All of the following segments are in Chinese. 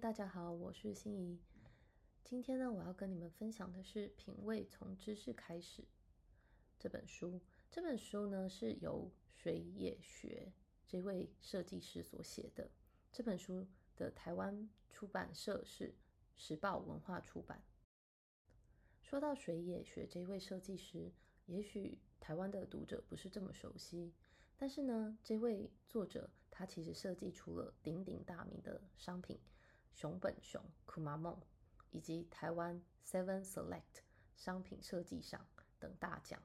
大家好，我是心怡。今天呢，我要跟你们分享的是《品味从知识开始》这本书。这本书呢，是由水野学这位设计师所写的。这本书的台湾出版社是时报文化出版。说到水野学这位设计师，也许台湾的读者不是这么熟悉。但是呢，这位作者他其实设计出了鼎鼎大名的商品熊本熊 Kumamon，以及台湾 Seven Select 商品设计上等大奖。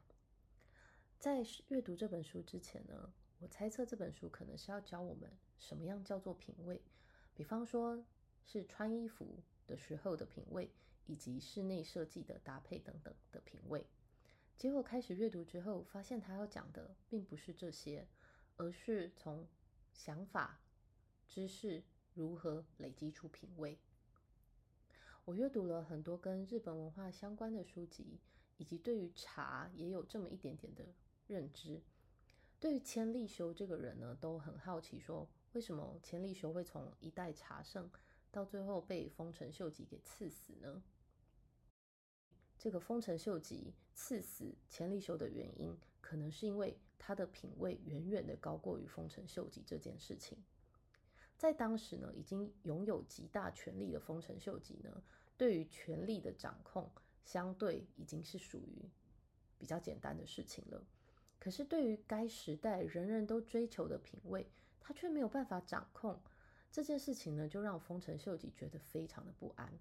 在阅读这本书之前呢，我猜测这本书可能是要教我们什么样叫做品味，比方说是穿衣服的时候的品味，以及室内设计的搭配等等的品味。结果开始阅读之后，发现他要讲的并不是这些，而是从想法、知识如何累积出品味。我阅读了很多跟日本文化相关的书籍，以及对于茶也有这么一点点的认知。对于千利休这个人呢，都很好奇，说为什么千利休会从一代茶圣到最后被丰臣秀吉给赐死呢？这个丰臣秀吉赐死千利休的原因，可能是因为他的品味远远的高过于丰臣秀吉这件事情。在当时呢，已经拥有极大权力的丰臣秀吉呢，对于权力的掌控，相对已经是属于比较简单的事情了。可是对于该时代人人都追求的品味，他却没有办法掌控这件事情呢，就让丰臣秀吉觉得非常的不安。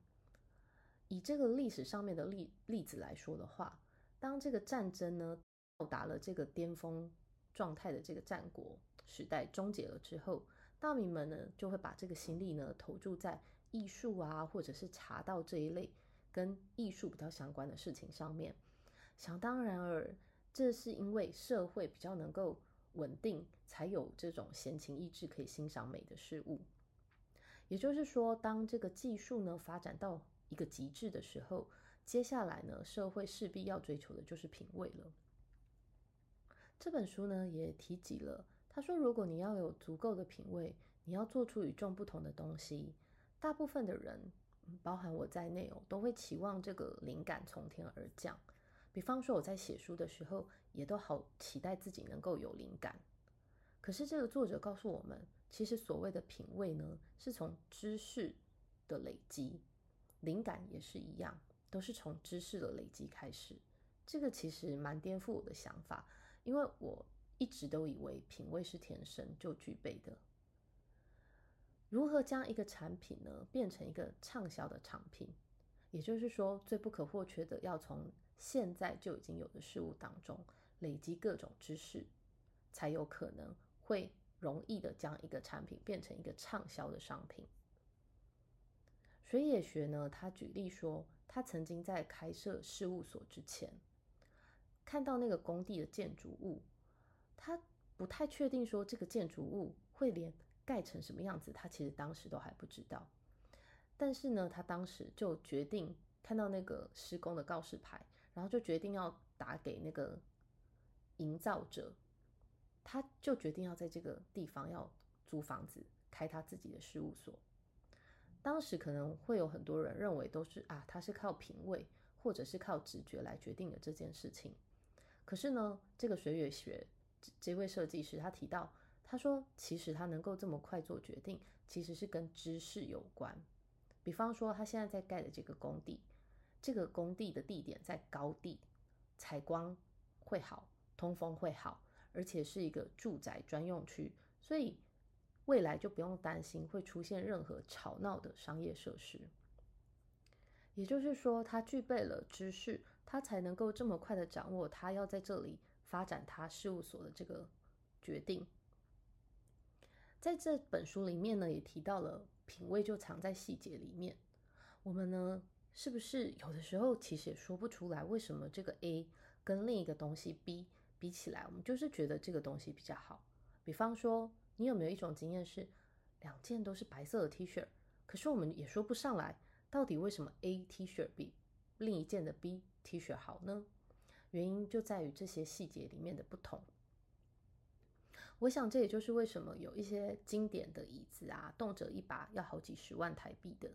以这个历史上面的例例子来说的话，当这个战争呢到达了这个巅峰状态的这个战国时代终结了之后，大民们呢就会把这个心力呢投注在艺术啊，或者是茶道这一类跟艺术比较相关的事情上面。想当然而，这是因为社会比较能够稳定，才有这种闲情逸致可以欣赏美的事物。也就是说，当这个技术呢发展到一个极致的时候，接下来呢，社会势必要追求的就是品味了。这本书呢也提及了，他说，如果你要有足够的品味，你要做出与众不同的东西。大部分的人，包含我在内哦，都会期望这个灵感从天而降。比方说我在写书的时候，也都好期待自己能够有灵感。可是这个作者告诉我们，其实所谓的品味呢，是从知识的累积。灵感也是一样，都是从知识的累积开始。这个其实蛮颠覆我的想法，因为我一直都以为品味是天生就具备的。如何将一个产品呢变成一个畅销的产品？也就是说，最不可或缺的要从现在就已经有的事物当中累积各种知识，才有可能会容易的将一个产品变成一个畅销的商品。水野学呢？他举例说，他曾经在开设事务所之前，看到那个工地的建筑物，他不太确定说这个建筑物会连盖成什么样子，他其实当时都还不知道。但是呢，他当时就决定看到那个施工的告示牌，然后就决定要打给那个营造者，他就决定要在这个地方要租房子，开他自己的事务所。当时可能会有很多人认为都是啊，他是靠品味或者是靠直觉来决定的这件事情。可是呢，这个水月学这位设计师他提到，他说其实他能够这么快做决定，其实是跟知识有关。比方说，他现在在盖的这个工地，这个工地的地点在高地，采光会好，通风会好，而且是一个住宅专用区，所以。未来就不用担心会出现任何吵闹的商业设施。也就是说，他具备了知识，他才能够这么快的掌握他要在这里发展他事务所的这个决定。在这本书里面呢，也提到了品味就藏在细节里面。我们呢，是不是有的时候其实也说不出来，为什么这个 A 跟另一个东西 B 比起来，我们就是觉得这个东西比较好？比方说。你有没有一种经验是，两件都是白色的 T 恤，可是我们也说不上来，到底为什么 A T 恤比另一件的 B T 恤好呢？原因就在于这些细节里面的不同。我想这也就是为什么有一些经典的椅子啊，动辄一把要好几十万台币的。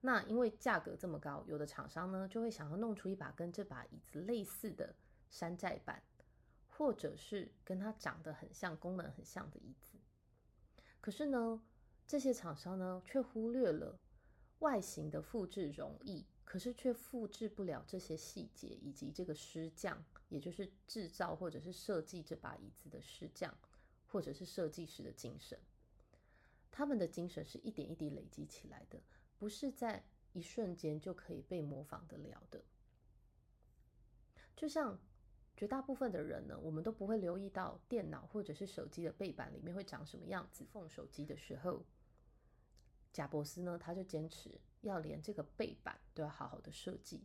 那因为价格这么高，有的厂商呢就会想要弄出一把跟这把椅子类似的山寨版，或者是跟它长得很像、功能很像的椅子。可是呢，这些厂商呢却忽略了外形的复制容易，可是却复制不了这些细节以及这个师匠，也就是制造或者是设计这把椅子的师匠，或者是设计师的精神。他们的精神是一点一滴累积起来的。不是在一瞬间就可以被模仿得了的。就像绝大部分的人呢，我们都不会留意到电脑或者是手机的背板里面会长什么样子。缝手机的时候，贾伯斯呢，他就坚持要连这个背板都要好好的设计。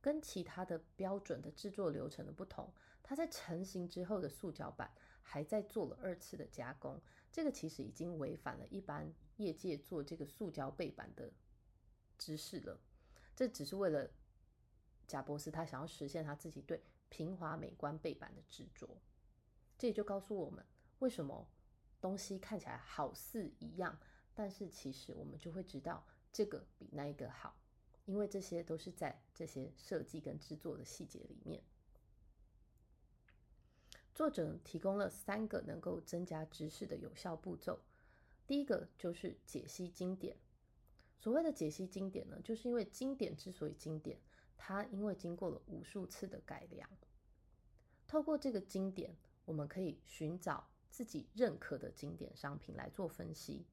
跟其他的标准的制作流程的不同，它在成型之后的塑胶板还在做了二次的加工。这个其实已经违反了一般。业界做这个塑胶背板的知识了，这只是为了贾伯斯他想要实现他自己对平滑美观背板的执着。这也就告诉我们，为什么东西看起来好似一样，但是其实我们就会知道这个比那一个好，因为这些都是在这些设计跟制作的细节里面。作者提供了三个能够增加知识的有效步骤。第一个就是解析经典。所谓的解析经典呢，就是因为经典之所以经典，它因为经过了无数次的改良。透过这个经典，我们可以寻找自己认可的经典商品来做分析，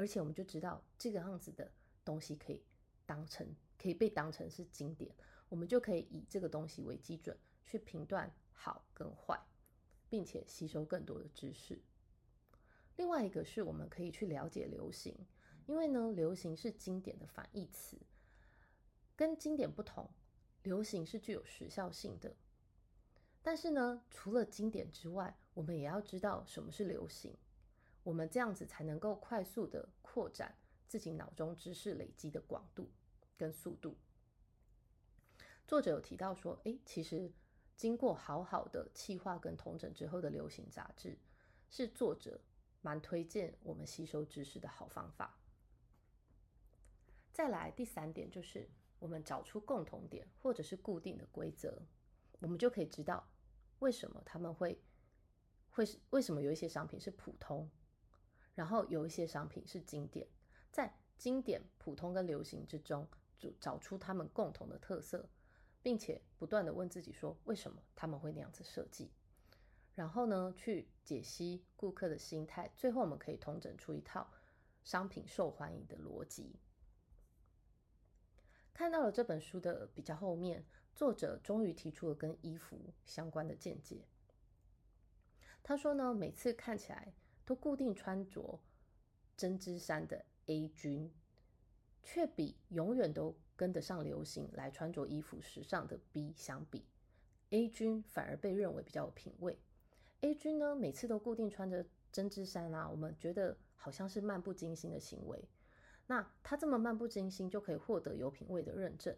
而且我们就知道这个样子的东西可以当成可以被当成是经典，我们就可以以这个东西为基准去评断好跟坏，并且吸收更多的知识。另外一个是我们可以去了解流行，因为呢，流行是经典的反义词，跟经典不同，流行是具有时效性的。但是呢，除了经典之外，我们也要知道什么是流行，我们这样子才能够快速的扩展自己脑中知识累积的广度跟速度。作者有提到说，诶，其实经过好好的气化跟统整之后的流行杂志，是作者。蛮推荐我们吸收知识的好方法。再来第三点就是，我们找出共同点或者是固定的规则，我们就可以知道为什么他们会会是为什么有一些商品是普通，然后有一些商品是经典，在经典、普通跟流行之中，就找出他们共同的特色，并且不断的问自己说，为什么他们会那样子设计。然后呢，去解析顾客的心态，最后我们可以统整出一套商品受欢迎的逻辑。看到了这本书的比较后面，作者终于提出了跟衣服相关的见解。他说呢，每次看起来都固定穿着针织衫的 A 君，却比永远都跟得上流行来穿着衣服时尚的 B 相比，A 君反而被认为比较有品味。A 君呢，每次都固定穿着针织衫啊，我们觉得好像是漫不经心的行为。那他这么漫不经心就可以获得有品味的认证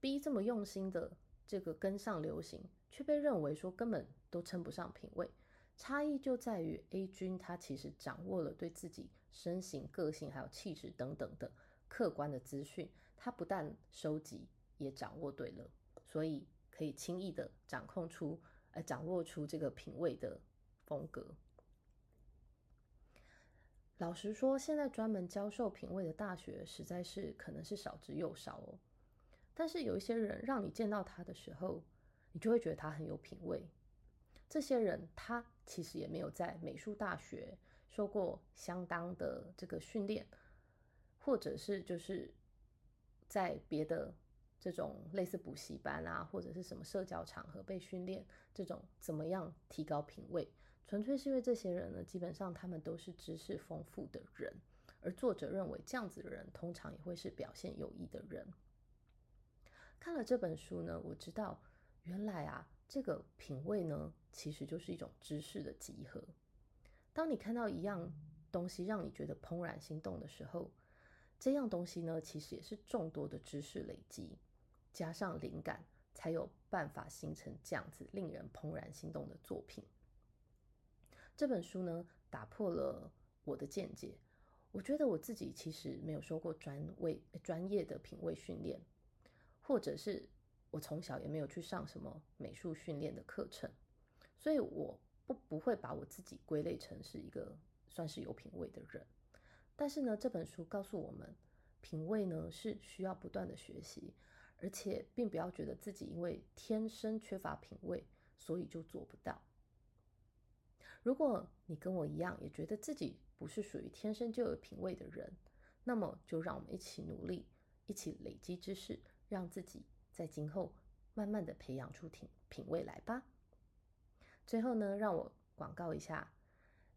，B 这么用心的这个跟上流行，却被认为说根本都称不上品味。差异就在于 A 君他其实掌握了对自己身形、个性还有气质等等的客观的资讯，他不但收集，也掌握对了，所以可以轻易的掌控出。来掌握出这个品味的风格。老实说，现在专门教授品味的大学实在是可能是少之又少哦。但是有一些人，让你见到他的时候，你就会觉得他很有品味。这些人他其实也没有在美术大学受过相当的这个训练，或者是就是在别的。这种类似补习班啊，或者是什么社交场合被训练，这种怎么样提高品味？纯粹是因为这些人呢，基本上他们都是知识丰富的人，而作者认为这样子的人通常也会是表现有益的人。看了这本书呢，我知道原来啊，这个品味呢，其实就是一种知识的集合。当你看到一样东西让你觉得怦然心动的时候，这样东西呢，其实也是众多的知识累积。加上灵感，才有办法形成这样子令人怦然心动的作品。这本书呢，打破了我的见解。我觉得我自己其实没有受过专位专业的品味训练，或者是我从小也没有去上什么美术训练的课程，所以我不不会把我自己归类成是一个算是有品味的人。但是呢，这本书告诉我们，品味呢是需要不断的学习，而且并不要觉得自己因为天生缺乏品味，所以就做不到。如果你跟我一样，也觉得自己不是属于天生就有品味的人，那么就让我们一起努力，一起累积知识，让自己在今后慢慢的培养出品品味来吧。最后呢，让我广告一下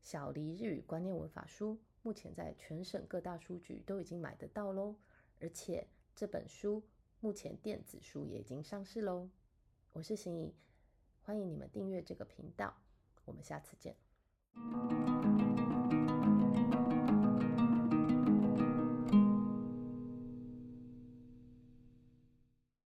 小黎日语观念文法书，目前在全省各大书局都已经买得到喽，而且这本书目前电子书也已经上市喽。我是邢怡，欢迎你们订阅这个频道。我们下次见。